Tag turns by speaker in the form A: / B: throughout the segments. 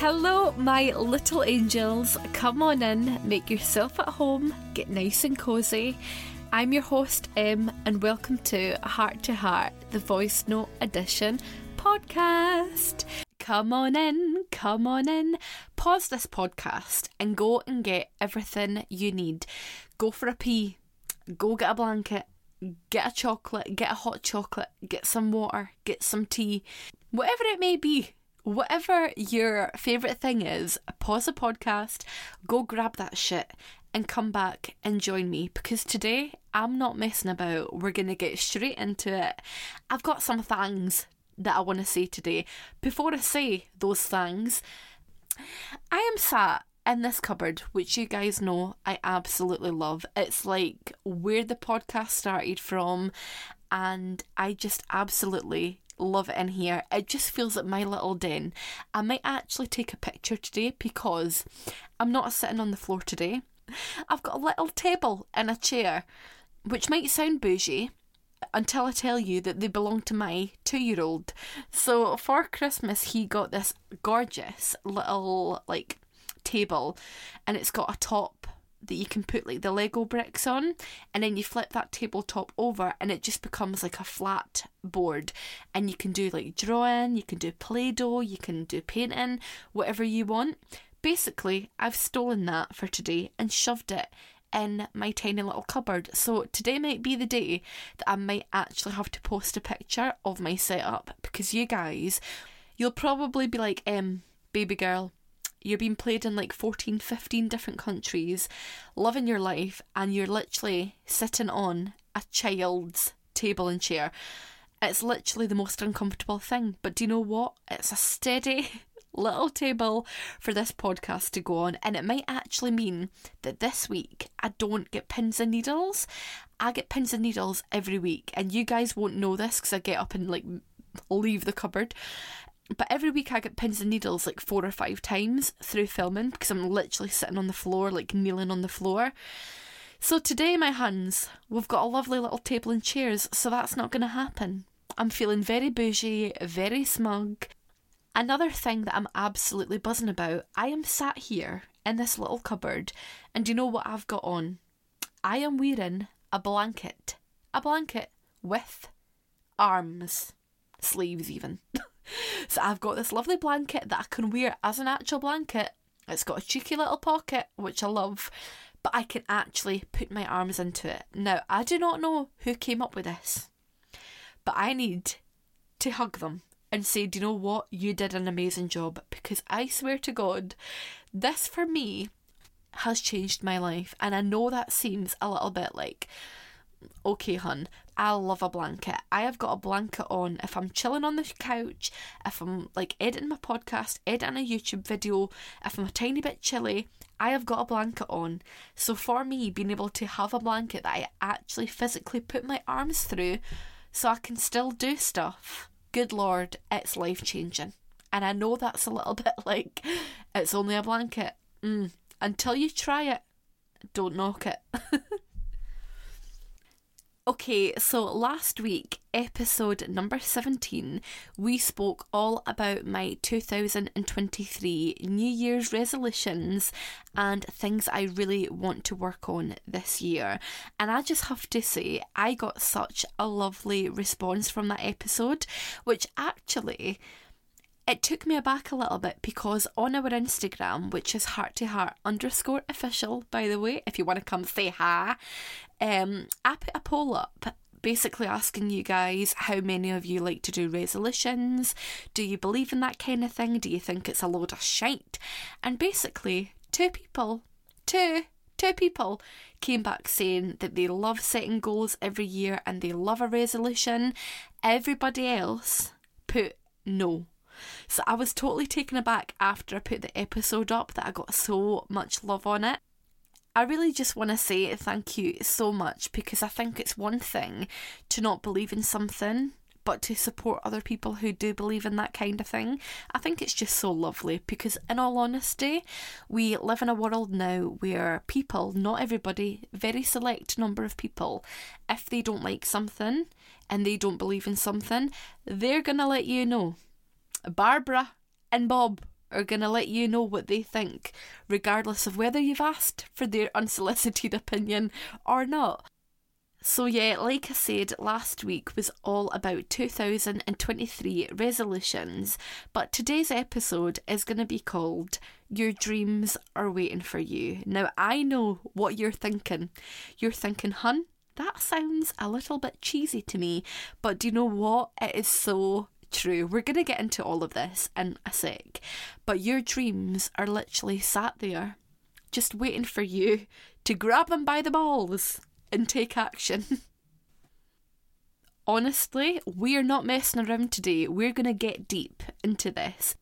A: Hello, my little angels. Come on in, make yourself at home, get nice and cozy. I'm your host, Em, and welcome to Heart to Heart, the Voice Note Edition podcast. Come on in, come on in. Pause this podcast and go and get everything you need. Go for a pee, go get a blanket, get a chocolate, get a hot chocolate, get some water, get some tea, whatever it may be whatever your favourite thing is, pause the podcast, go grab that shit, and come back and join me because today I'm not messing about. We're going to get straight into it. I've got some things that I want to say today. Before I say those things, I am sat in this cupboard, which you guys know I absolutely love. It's like where the podcast started from, and I just absolutely love in here. It just feels like my little den. I might actually take a picture today because I'm not sitting on the floor today. I've got a little table and a chair, which might sound bougie until I tell you that they belong to my two year old. So for Christmas, he got this gorgeous little like table and it's got a top that you can put like the Lego bricks on, and then you flip that tabletop over, and it just becomes like a flat board. And you can do like drawing, you can do Play Doh, you can do painting, whatever you want. Basically, I've stolen that for today and shoved it in my tiny little cupboard. So today might be the day that I might actually have to post a picture of my setup because you guys, you'll probably be like, um, baby girl, you're being played in like 14, 15 different countries, loving your life, and you're literally sitting on a child's table and chair. It's literally the most uncomfortable thing. But do you know what? It's a steady little table for this podcast to go on, and it might actually mean that this week I don't get pins and needles. I get pins and needles every week, and you guys won't know this because I get up and like leave the cupboard. But every week I get pins and needles like four or five times through filming because I'm literally sitting on the floor, like kneeling on the floor. So today, my hands, we've got a lovely little table and chairs, so that's not going to happen. I'm feeling very bougie, very smug. Another thing that I'm absolutely buzzing about, I am sat here in this little cupboard, and you know what I've got on? I am wearing a blanket. A blanket with arms, sleeves even. So I've got this lovely blanket that I can wear as an actual blanket. It's got a cheeky little pocket, which I love, but I can actually put my arms into it. Now, I do not know who came up with this, but I need to hug them and say, Do you know what? You did an amazing job because I swear to God, this for me has changed my life. And I know that seems a little bit like, okay, hun, I love a blanket. I have got a blanket on if I'm chilling on the couch, if I'm like editing my podcast, editing a YouTube video, if I'm a tiny bit chilly, I have got a blanket on. So for me, being able to have a blanket that I actually physically put my arms through so I can still do stuff, good lord, it's life changing. And I know that's a little bit like it's only a blanket. Mm. Until you try it, don't knock it. Okay, so last week, episode number 17, we spoke all about my 2023 New Year's resolutions and things I really want to work on this year. And I just have to say, I got such a lovely response from that episode, which actually it took me aback a little bit because on our Instagram, which is heart to heart underscore official, by the way, if you want to come say hi, um, I put a poll up basically asking you guys how many of you like to do resolutions. Do you believe in that kind of thing? Do you think it's a load of shite? And basically, two people, two, two people came back saying that they love setting goals every year and they love a resolution. Everybody else put no. So I was totally taken aback after I put the episode up that I got so much love on it. I really just want to say thank you so much because I think it's one thing to not believe in something, but to support other people who do believe in that kind of thing. I think it's just so lovely because, in all honesty, we live in a world now where people, not everybody, very select number of people, if they don't like something and they don't believe in something, they're gonna let you know. Barbara and Bob are going to let you know what they think, regardless of whether you've asked for their unsolicited opinion or not. So, yeah, like I said, last week was all about 2023 resolutions, but today's episode is going to be called Your Dreams Are Waiting for You. Now, I know what you're thinking. You're thinking, hun, that sounds a little bit cheesy to me, but do you know what? It is so true. We're going to get into all of this in a sec, but your dreams are literally sat there, just waiting for you to grab them by the balls and take action. Honestly, we're not messing around today. We're going to get deep into this.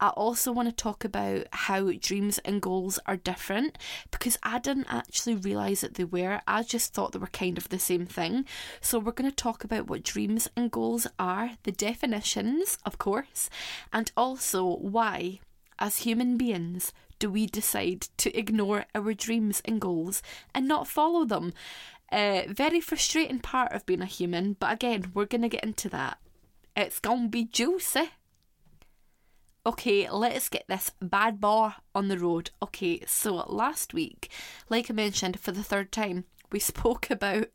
A: I also want to talk about how dreams and goals are different because I didn't actually realise that they were. I just thought they were kind of the same thing. So, we're going to talk about what dreams and goals are, the definitions, of course, and also why, as human beings, do we decide to ignore our dreams and goals and not follow them? Uh, very frustrating part of being a human, but again, we're going to get into that. It's going to be juicy. Okay, let's get this bad boy on the road. Okay, so last week, like I mentioned for the third time, we spoke about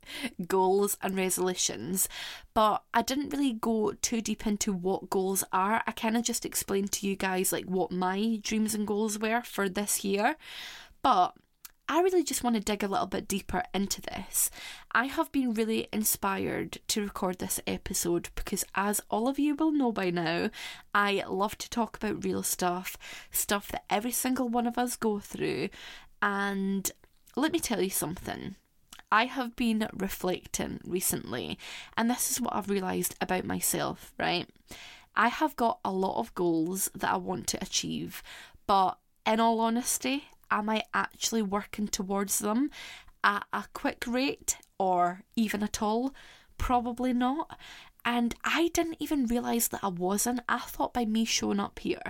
A: goals and resolutions, but I didn't really go too deep into what goals are. I kind of just explained to you guys like what my dreams and goals were for this year. But I really just want to dig a little bit deeper into this. I have been really inspired to record this episode because, as all of you will know by now, I love to talk about real stuff, stuff that every single one of us go through. And let me tell you something. I have been reflecting recently, and this is what I've realised about myself, right? I have got a lot of goals that I want to achieve, but in all honesty, am I actually working towards them at a quick rate or even at all? Probably not. And I didn't even realise that I wasn't. I thought by me showing up here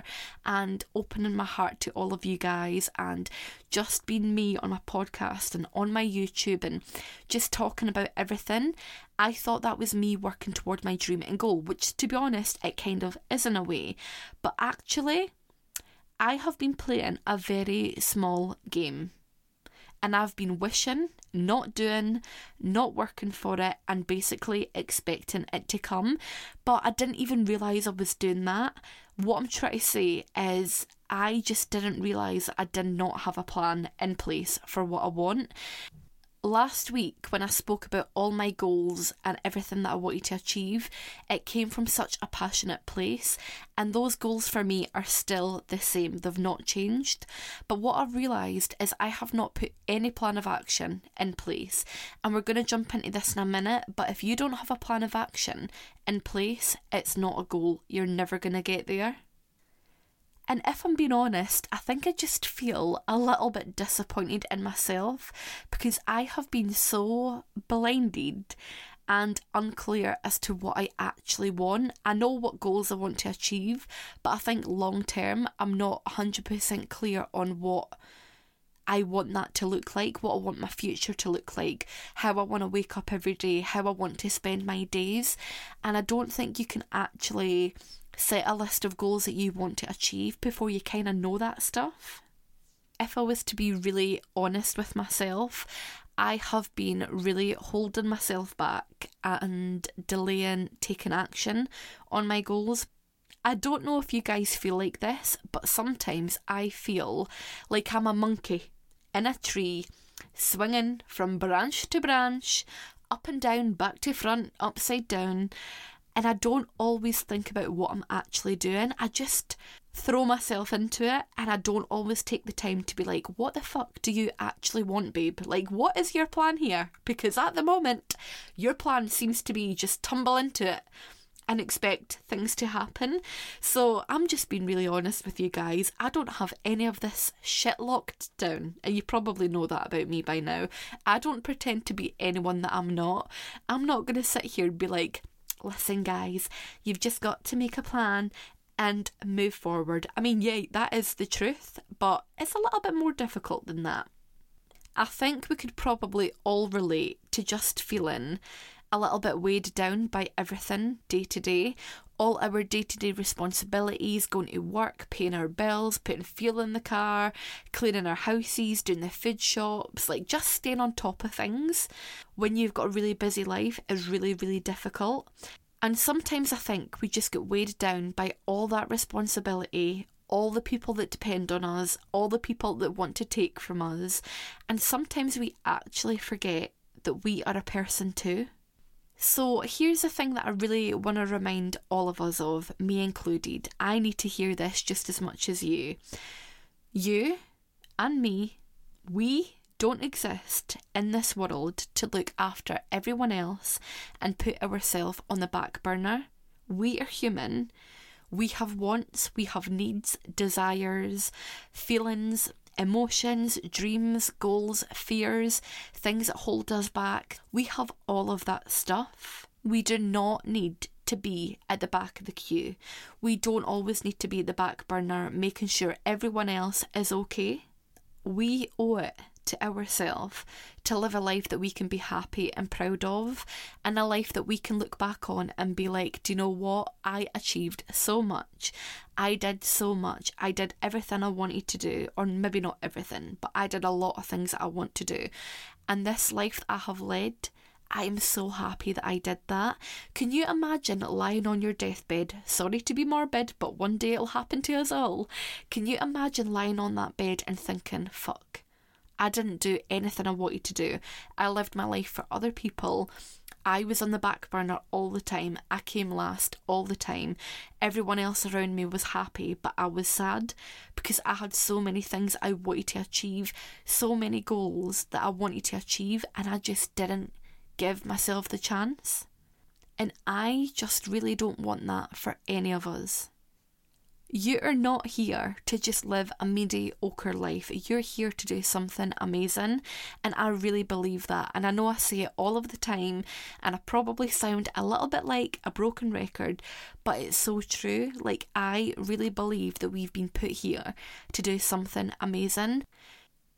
A: and opening my heart to all of you guys and just being me on my podcast and on my YouTube and just talking about everything, I thought that was me working toward my dream and goal, which to be honest, it kind of is in a way. But actually, I have been playing a very small game and I've been wishing, not doing, not working for it, and basically expecting it to come. But I didn't even realise I was doing that. What I'm trying to say is, I just didn't realise I did not have a plan in place for what I want last week when I spoke about all my goals and everything that I wanted to achieve, it came from such a passionate place, and those goals for me are still the same, they've not changed. But what I've realised is I have not put any plan of action in place, and we're going to jump into this in a minute. But if you don't have a plan of action in place, it's not a goal, you're never going to get there. And if I'm being honest, I think I just feel a little bit disappointed in myself because I have been so blinded and unclear as to what I actually want. I know what goals I want to achieve, but I think long term I'm not 100% clear on what I want that to look like, what I want my future to look like, how I want to wake up every day, how I want to spend my days. And I don't think you can actually set a list of goals that you want to achieve before you kind of know that stuff. If I was to be really honest with myself, I have been really holding myself back and delaying taking action on my goals. I don't know if you guys feel like this, but sometimes I feel like I'm a monkey in a tree, swinging from branch to branch, up and down, back to front, upside down, and I don't always think about what I'm actually doing. I just throw myself into it and I don't always take the time to be like, what the fuck do you actually want, babe? Like, what is your plan here? Because at the moment, your plan seems to be just tumble into it and expect things to happen. So I'm just being really honest with you guys. I don't have any of this shit locked down, and you probably know that about me by now. I don't pretend to be anyone that I'm not. I'm not going to sit here and be like, listen, guys, you've just got to make a plan and move forward. I mean, yeah, that is the truth, but it's a little bit more difficult than that. I think we could probably all relate to just feeling a little bit weighed down by everything day to day. All our day to day responsibilities, going to work, paying our bills, putting fuel in the car, cleaning our houses, doing the food shops, like just staying on top of things when you've got a really busy life is really, really difficult. And sometimes I think we just get weighed down by all that responsibility, all the people that depend on us, all the people that want to take from us, and sometimes we actually forget that we are a person too. So, here's the thing that I really want to remind all of us of, me included. I need to hear this just as much as you. You and me, we don't exist in this world to look after everyone else and put ourselves on the back burner. We are human. We have wants, we have needs, desires, feelings, emotions, dreams, goals, fears, things that hold us back. We have all of that stuff. We do not need to be at the back of the queue. We don't always need to be at the back burner, making sure everyone else is okay. We owe it to ourselves to live a life that we can be happy and proud of, and a life that we can look back on and be like, do you know what? I achieved so much. I did so much. I did everything I wanted to do, or maybe not everything, but I did a lot of things that I want to do. And this life that I have led, I am so happy that I did that. Can you imagine lying on your deathbed? Sorry to be morbid, but one day it'll happen to us all. Can you imagine lying on that bed and thinking, fuck, I didn't do anything I wanted to do. I lived my life for other people. I was on the back burner all the time. I came last all the time. Everyone else around me was happy, but I was sad because I had so many things I wanted to achieve, so many goals that I wanted to achieve, and I just didn't give myself the chance. And I just really don't want that for any of us. You are not here to just live a mediocre life. You're here to do something amazing. And I really believe that. And I know I say it all of the time, and I probably sound a little bit like a broken record, but it's so true. Like, I really believe that we've been put here to do something amazing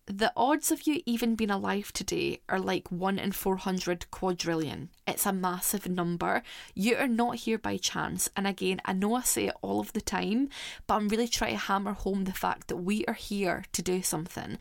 A: the odds of you even being alive today are like 1 in 400 quadrillion. It's a massive number. You are not here by chance. And again, I know I say it all of the time, but I'm really trying to hammer home the fact that we are here to do something.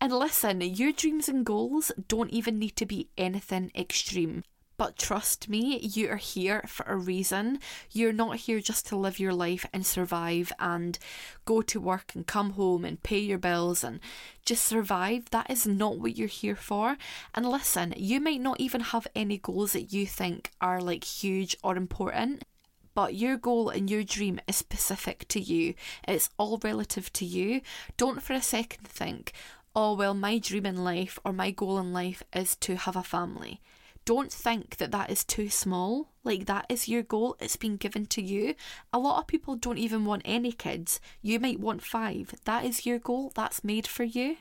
A: And listen, your dreams and goals don't even need to be anything extreme. But trust me, you are here for a reason. You're not here just to live your life and survive and go to work and come home and pay your bills and just survive. That is not what you're here for. And listen, you might not even have any goals that you think are like huge or important but your goal and your dream is specific to you. It's all relative to you. Don't for a second think, oh, well, my dream in life or my goal in life is to have a family don't think that that is too small. Like, that is your goal, it's been given to you. A lot of people don't even want any kids. You might want five. That is your goal, that's made for you.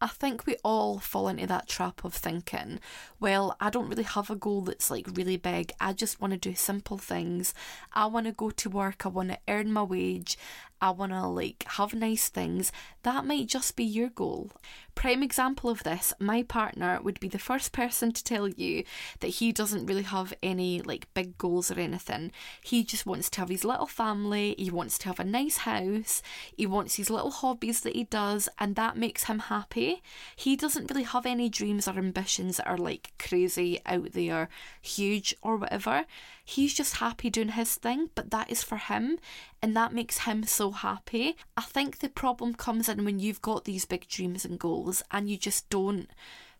A: I think we all fall into that trap of thinking, well, I don't really have a goal that's like really big. I just want to do simple things. I want to go to work. I want to earn my wage. I want to like have nice things. That might just be your goal. Prime example of this, my partner would be the first person to tell you that he doesn't really have any like big goals or anything. He just wants to have his little family, he wants to have a nice house, he wants his little hobbies that he does, and that makes him happy. He doesn't really have any dreams or ambitions that are like crazy out there, huge or whatever. He's just happy doing his thing, but that is for him and that makes him so happy. I think the problem comes in when you've got these big dreams and goals and you just don't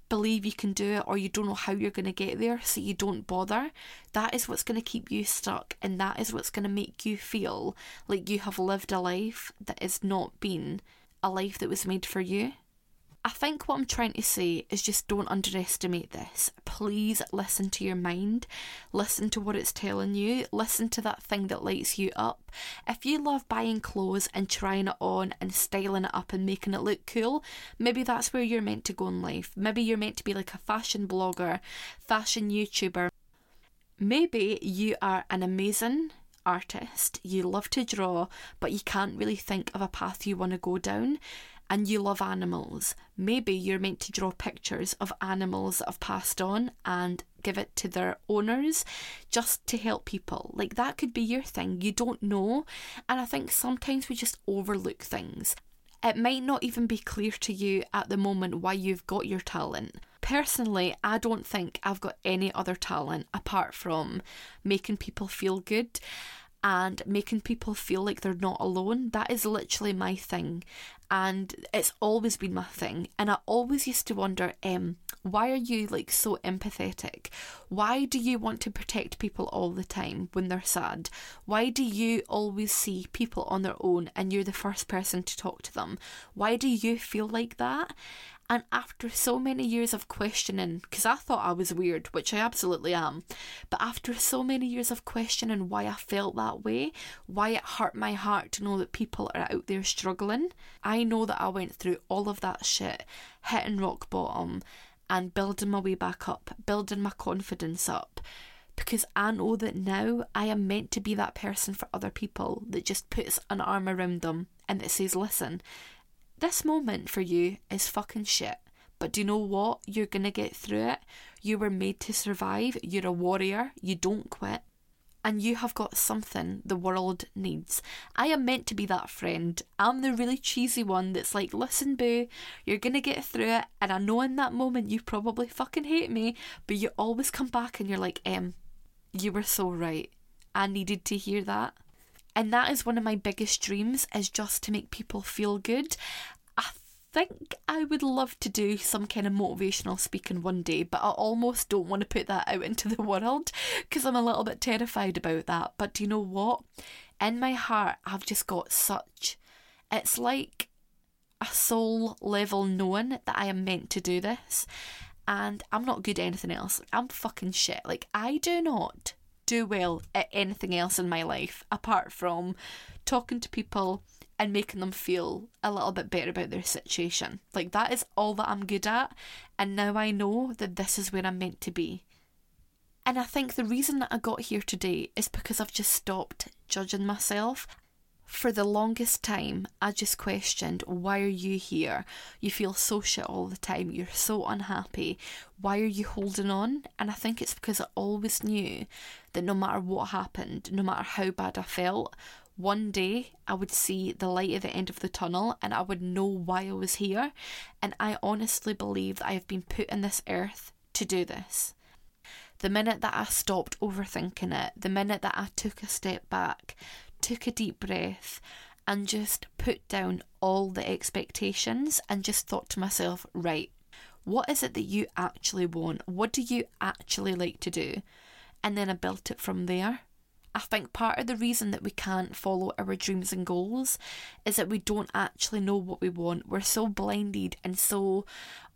A: believe you can do it or you don't know how you're going to get there, so you don't bother. That is what's going to keep you stuck, and that is what's going to make you feel like you have lived a life that has not been a life that was made for you. I think what I'm trying to say is just don't underestimate this. Please listen to your mind, listen to what it's telling you, listen to that thing that lights you up. If you love buying clothes and trying it on and styling it up and making it look cool, maybe that's where you're meant to go in life. Maybe you're meant to be like a fashion blogger, fashion YouTuber. Maybe you are an amazing artist, you love to draw, but you can't really think of a path you want to go down and you love animals, maybe you're meant to draw pictures of animals that have passed on and give it to their owners just to help people. Like that could be your thing. You don't know. And I think sometimes we just overlook things. It might not even be clear to you at the moment why you've got your talent. Personally, I don't think I've got any other talent apart from making people feel good and making people feel like they're not alone. That is literally my thing. And it's always been my thing. And I always used to wonder, um, why are you like so empathetic? Why do you want to protect people all the time when they're sad? Why do you always see people on their own and you're the first person to talk to them? Why do you feel like that? And after so many years of questioning, because I thought I was weird, which I absolutely am, but after so many years of questioning why I felt that way, why it hurt my heart to know that people are out there struggling, I know that I went through all of that shit, hitting rock bottom, and building my way back up, building my confidence up. Because I know that now I am meant to be that person for other people that just puts an arm around them and that says, listen, this moment for you is fucking shit. But do you know what? You're gonna get through it. You were made to survive. You're a warrior. You don't quit. And you have got something the world needs. I am meant to be that friend. I'm the really cheesy one that's like, listen, boo, you're gonna get through it. And I know in that moment you probably fucking hate me, but you always come back and you're like, em, you were so right. I needed to hear that. And that is one of my biggest dreams is just to make people feel good. Think I would love to do some kind of motivational speaking one day, but I almost don't want to put that out into the world because I'm a little bit terrified about that. But do you know what? In my heart, I've just got such. It's like a soul level knowing that I am meant to do this. And I'm not good at anything else. I'm fucking shit. Like, I do not do well at anything else in my life apart from talking to people and making them feel a little bit better about their situation. Like that is all that I'm good at, and now I know that this is where I'm meant to be. And I think the reason that I got here today is because I've just stopped judging myself for the longest time, I just questioned, why are you here? You feel so shit all the time. You're so unhappy. Why are you holding on? And I think it's because I always knew that no matter what happened, no matter how bad I felt, one day I would see the light at the end of the tunnel and I would know why I was here. And I honestly believe that I have been put in this earth to do this. The minute that I stopped overthinking it, the minute that I took a step back, took a deep breath and just put down all the expectations and just thought to myself, right, what is it that you actually want? What do you actually like to do? And then I built it from there. I think part of the reason that we can't follow our dreams and goals is that we don't actually know what we want. We're so blinded and so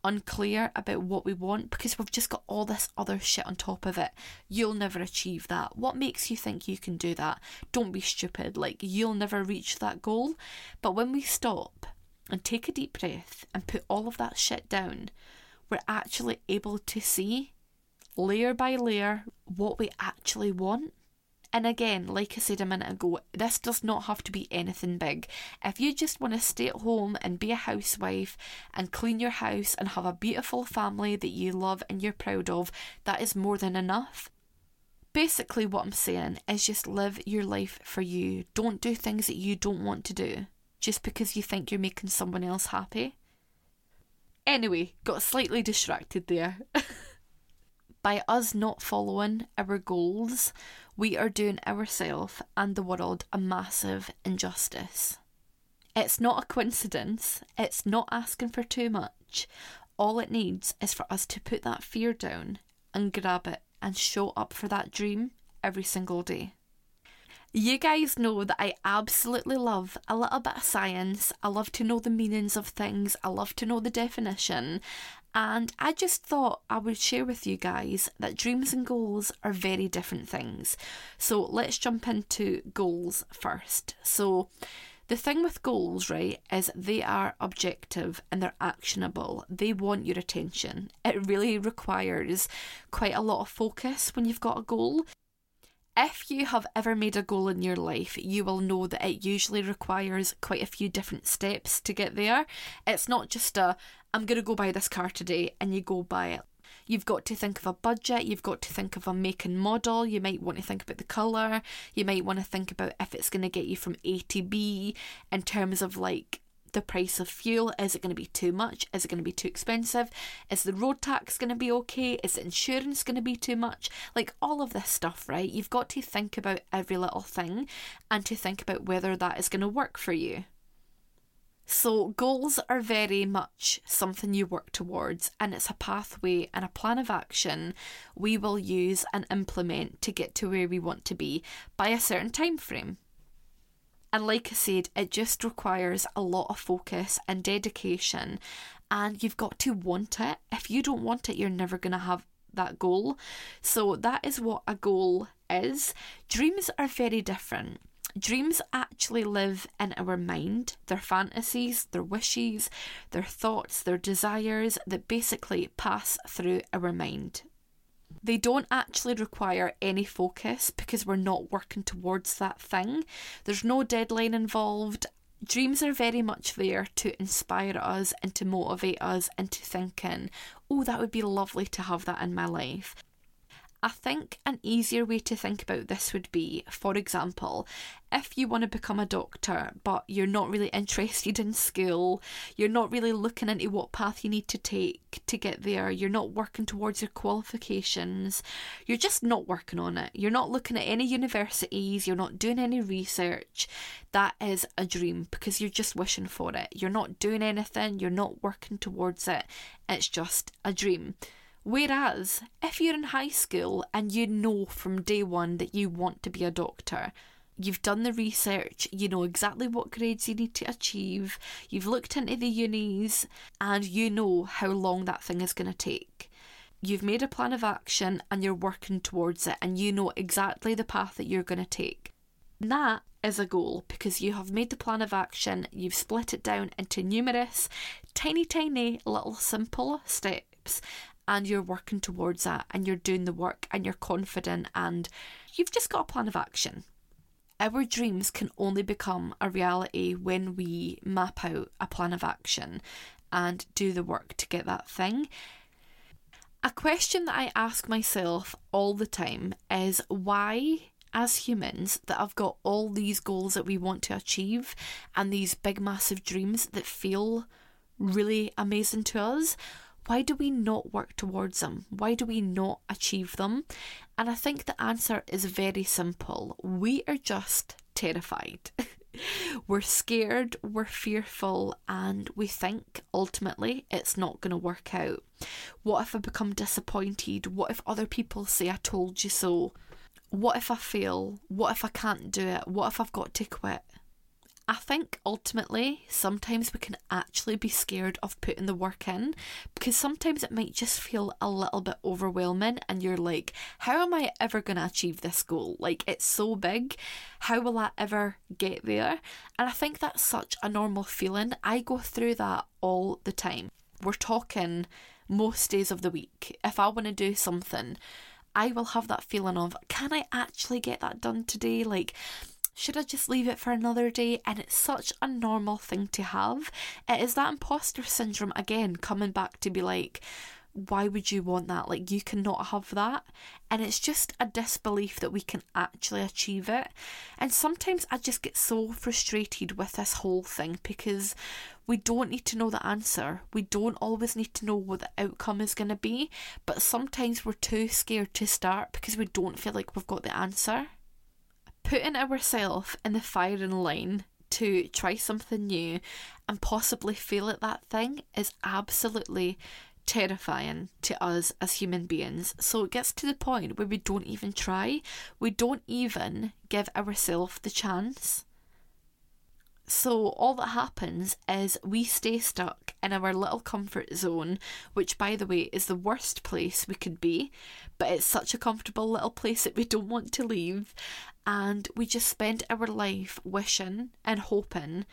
A: unclear about what we want because we've just got all this other shit on top of it. You'll never achieve that. What makes you think you can do that? Don't be stupid. Like, you'll never reach that goal. But when we stop and take a deep breath and put all of that shit down, we're actually able to see layer by layer what we actually want and again, like I said a minute ago, this does not have to be anything big. If you just want to stay at home and be a housewife and clean your house and have a beautiful family that you love and you're proud of, that is more than enough. Basically, what I'm saying is just live your life for you. Don't do things that you don't want to do just because you think you're making someone else happy. Anyway, got slightly distracted there. By us not following our goals, we are doing ourselves and the world a massive injustice. It's not a coincidence, it's not asking for too much. All it needs is for us to put that fear down and grab it and show up for that dream every single day. You guys know that I absolutely love a little bit of science. I love to know the meanings of things. I love to know the definition. And I just thought I would share with you guys that dreams and goals are very different things. So let's jump into goals first. So, the thing with goals, right, is they are objective and they're actionable. They want your attention. It really requires quite a lot of focus when you've got a goal. If you have ever made a goal in your life, you will know that it usually requires quite a few different steps to get there. It's not just a, I'm going to go buy this car today, and you go buy it. You've got to think of a budget, you've got to think of a make and model, you might want to think about the colour, you might want to think about if it's going to get you from A to B in terms of like the price of fuel. Is it going to be too much? Is it going to be too expensive? Is the road tax going to be okay? Is insurance going to be too much? Like all of this stuff, right? You've got to think about every little thing and to think about whether that is going to work for you. So, goals are very much something you work towards, and it's a pathway and a plan of action we will use and implement to get to where we want to be by a certain time frame. And like I said, it just requires a lot of focus and dedication, and you've got to want it. If you don't want it, you're never going to have that goal. So, that is what a goal is. Dreams are very different. Dreams actually live in our mind, their fantasies, their wishes, their thoughts, their desires that basically pass through our mind. They don't actually require any focus because we're not working towards that thing. There's no deadline involved. Dreams are very much there to inspire us and to motivate us into thinking, oh, that would be lovely to have that in my life. I think an easier way to think about this would be, for example, if you want to become a doctor but you're not really interested in school, you're not really looking into what path you need to take to get there, you're not working towards your qualifications, you're just not working on it, you're not looking at any universities, you're not doing any research, that is a dream because you're just wishing for it. You're not doing anything, you're not working towards it, it's just a dream. Whereas, if you're in high school and you know from day one that you want to be a doctor, you've done the research, you know exactly what grades you need to achieve, you've looked into the unis, and you know how long that thing is going to take. You've made a plan of action and you're working towards it, and you know exactly the path that you're going to take. That is a goal because you have made the plan of action, you've split it down into numerous, tiny, tiny little simple steps, and you're working towards that and you're doing the work and you're confident and you've just got a plan of action. Our dreams can only become a reality when we map out a plan of action and do the work to get that thing. A question that I ask myself all the time is why, as humans, that I've got all these goals that we want to achieve and these big, massive dreams that feel really amazing to us, why do we not work towards them? Why do we not achieve them? And I think the answer is very simple. We are just terrified. we're scared, we're fearful, and we think ultimately it's not going to work out. What if I become disappointed? What if other people say I told you so? What if I fail? What if I can't do it? What if I've got to quit? I think ultimately sometimes we can actually be scared of putting the work in because sometimes it might just feel a little bit overwhelming and you're like, how am I ever going to achieve this goal? Like, it's so big. How will I ever get there? And I think that's such a normal feeling. I go through that all the time. We're talking most days of the week. If I want to do something, I will have that feeling of, can I actually get that done today? Like, should I just leave it for another day? And it's such a normal thing to have. It is that imposter syndrome again coming back to be like, why would you want that? Like, you cannot have that. And it's just a disbelief that we can actually achieve it. And sometimes I just get so frustrated with this whole thing because we don't need to know the answer. We don't always need to know what the outcome is going to be. But sometimes we're too scared to start because we don't feel like we've got the answer putting ourselves in the firing line to try something new and possibly fail at that thing is absolutely terrifying to us as human beings. So it gets to the point where we don't even try, we don't even give ourselves the chance. So, all that happens is we stay stuck in our little comfort zone, which, by the way, is the worst place we could be, but it's such a comfortable little place that we don't want to leave. And we just spend our life wishing and hoping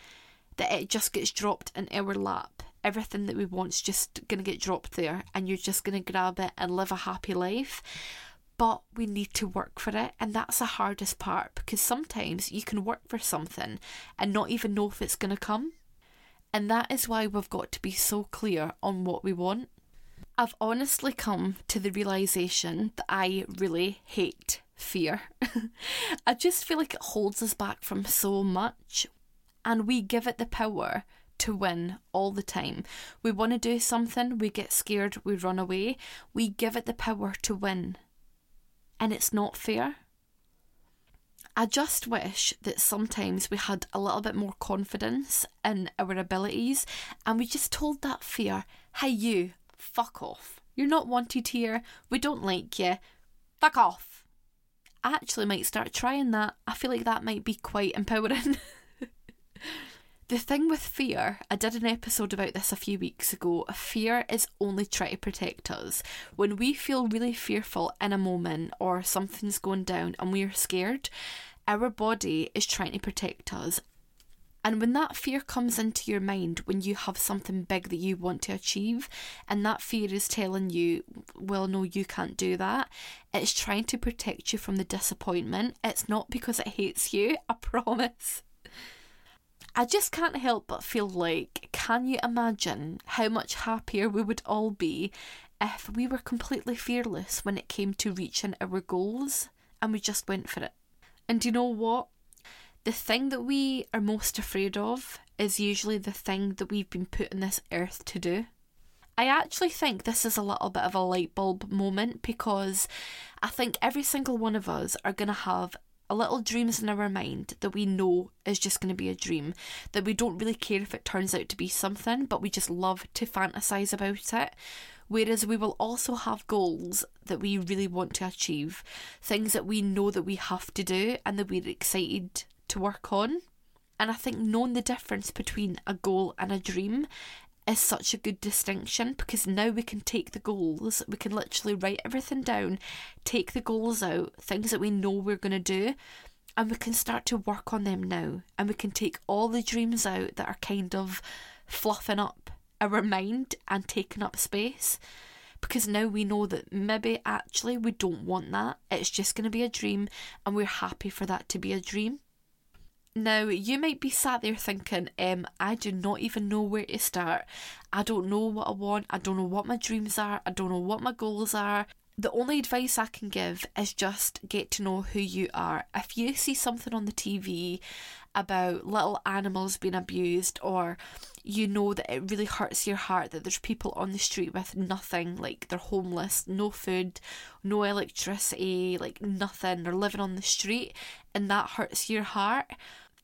A: that it just gets dropped in our lap. Everything that we want's just going to get dropped there, and you're just going to grab it and live a happy life but we need to work for it and that's the hardest part because sometimes you can work for something and not even know if it's going to come and that is why we've got to be so clear on what we want I've honestly come to the realization that I really hate fear. I just feel like it holds us back from so much, and we give it the power to win all the time. We want to do something, we get scared, we run away. We give it the power to win. And it's not fair. I just wish that sometimes we had a little bit more confidence in our abilities and we just told that fear, hey, you, fuck off. You're not wanted here. We don't like you. Fuck off. I actually might start trying that. I feel like that might be quite empowering. the thing with fear, I did an episode about this a few weeks ago. Fear is only trying to protect us. When we feel really fearful in a moment or something's going down and we're scared, our body is trying to protect us. And when that fear comes into your mind, when you have something big that you want to achieve, and that fear is telling you, well, no, you can't do that, it's trying to protect you from the disappointment. It's not because it hates you, I promise. I just can't help but feel like, can you imagine how much happier we would all be if we were completely fearless when it came to reaching our goals and we just went for it? And you know what? The thing that we are most afraid of is usually the thing that we've been put on this earth to do. I actually think this is a little bit of a light bulb moment because I think every single one of us are going to have a little dreams in our mind that we know is just going to be a dream, that we don't really care if it turns out to be something, but we just love to fantasize about it. Whereas we will also have goals that we really want to achieve, things that we know that we have to do and that we're excited to work on. And I think knowing the difference between a goal and a dream is such a good distinction because now we can take the goals, we can literally write everything down, take the goals out, things that we know we're going to do, and we can start to work on them now. And we can take all the dreams out that are kind of fluffing up our mind and taking up space. Because now we know that maybe actually we don't want that. It's just going to be a dream, and we're happy for that to be a dream. Now, you might be sat there thinking, um, I do not even know where to start. I don't know what I want. I don't know what my dreams are. I don't know what my goals are. The only advice I can give is just get to know who you are. If you see something on the TV about little animals being abused, or you know that it really hurts your heart that there's people on the street with nothing, like they're homeless, no food, no electricity, like nothing, they're living on the street, and that hurts your heart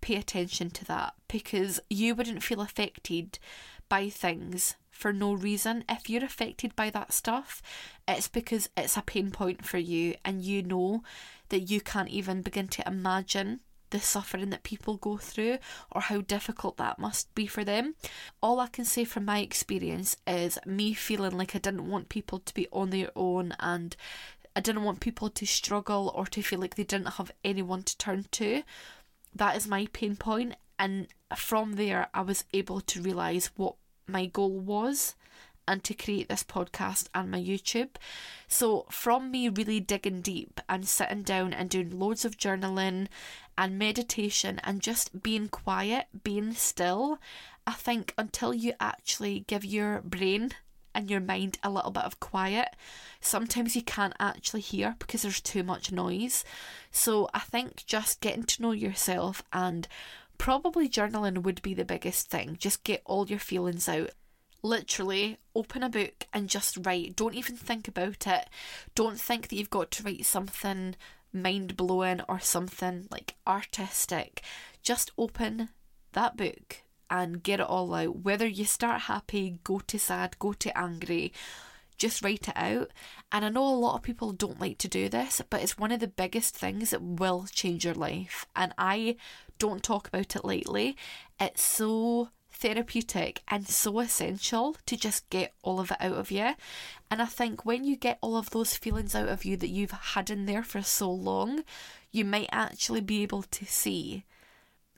A: pay attention to that because you wouldn't feel affected by things for no reason. If you're affected by that stuff, it's because it's a pain point for you and you know that you can't even begin to imagine the suffering that people go through or how difficult that must be for them. All I can say from my experience is me feeling like I didn't want people to be on their own and I didn't want people to struggle or to feel like they didn't have anyone to turn to that is my pain point and from there I was able to realize what my goal was and to create this podcast and my YouTube. So, from me really digging deep and sitting down and doing loads of journaling and meditation and just being quiet, being still, I think until you actually give your brain and your mind a little bit of quiet. Sometimes you can't actually hear because there's too much noise. So I think just getting to know yourself and probably journaling would be the biggest thing. Just get all your feelings out. Literally, open a book and just write. Don't even think about it. Don't think that you've got to write something mind blowing or something like artistic. Just open that book and get it all out. Whether you start happy, go to sad, go to angry, just write it out. And I know a lot of people don't like to do this, but it's one of the biggest things that will change your life. And I don't talk about it lightly. It's so therapeutic and so essential to just get all of it out of you. And I think when you get all of those feelings out of you that you've had in there for so long, you might actually be able to see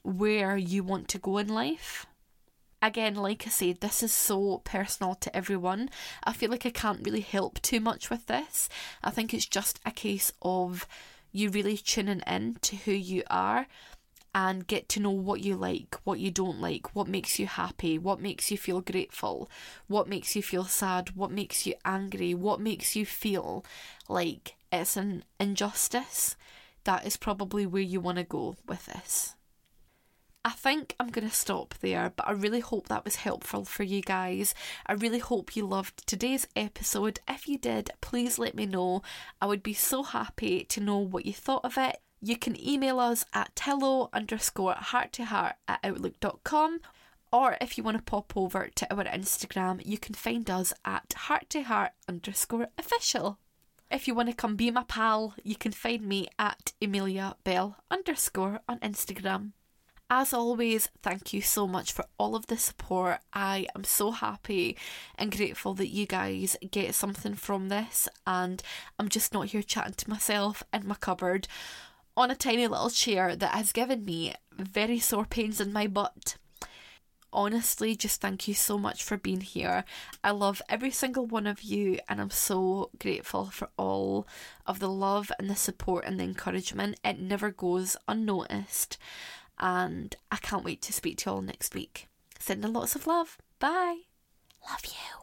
A: where you want to go in life. Again, like I said, this is so personal to everyone. I feel like I can't really help too much with this. I think it's just a case of you really tuning in to who you are and get to know what you like, what you don't like, what makes you happy, what makes you feel grateful, what makes you feel sad, what makes you angry, what makes you feel like it's an injustice, that is probably where you want to go with this. I think I'm going to stop there, but I really hope that was helpful for you guys. I really hope you loved today's episode. If you did, please let me know. I would be so happy to know what you thought of it. You can email us at hello underscore heart to heart at outlook.com. Or if you want to pop over to our Instagram, you can find us at heart to heart underscore official. If you want to come be my pal, you can find me at Emilia Bell underscore on Instagram. As always, thank you so much for all of the support. I am so happy and grateful that you guys get something from this, and I'm just not here chatting to myself in my cupboard on a tiny little chair that has given me very sore pains in my butt. Honestly, just thank you so much for being here. I love every single one of you, and I'm so grateful for all of the love and the support and the encouragement. It never goes unnoticed and I can't wait to speak to you all next week. Sending lots of love. Bye. Love you.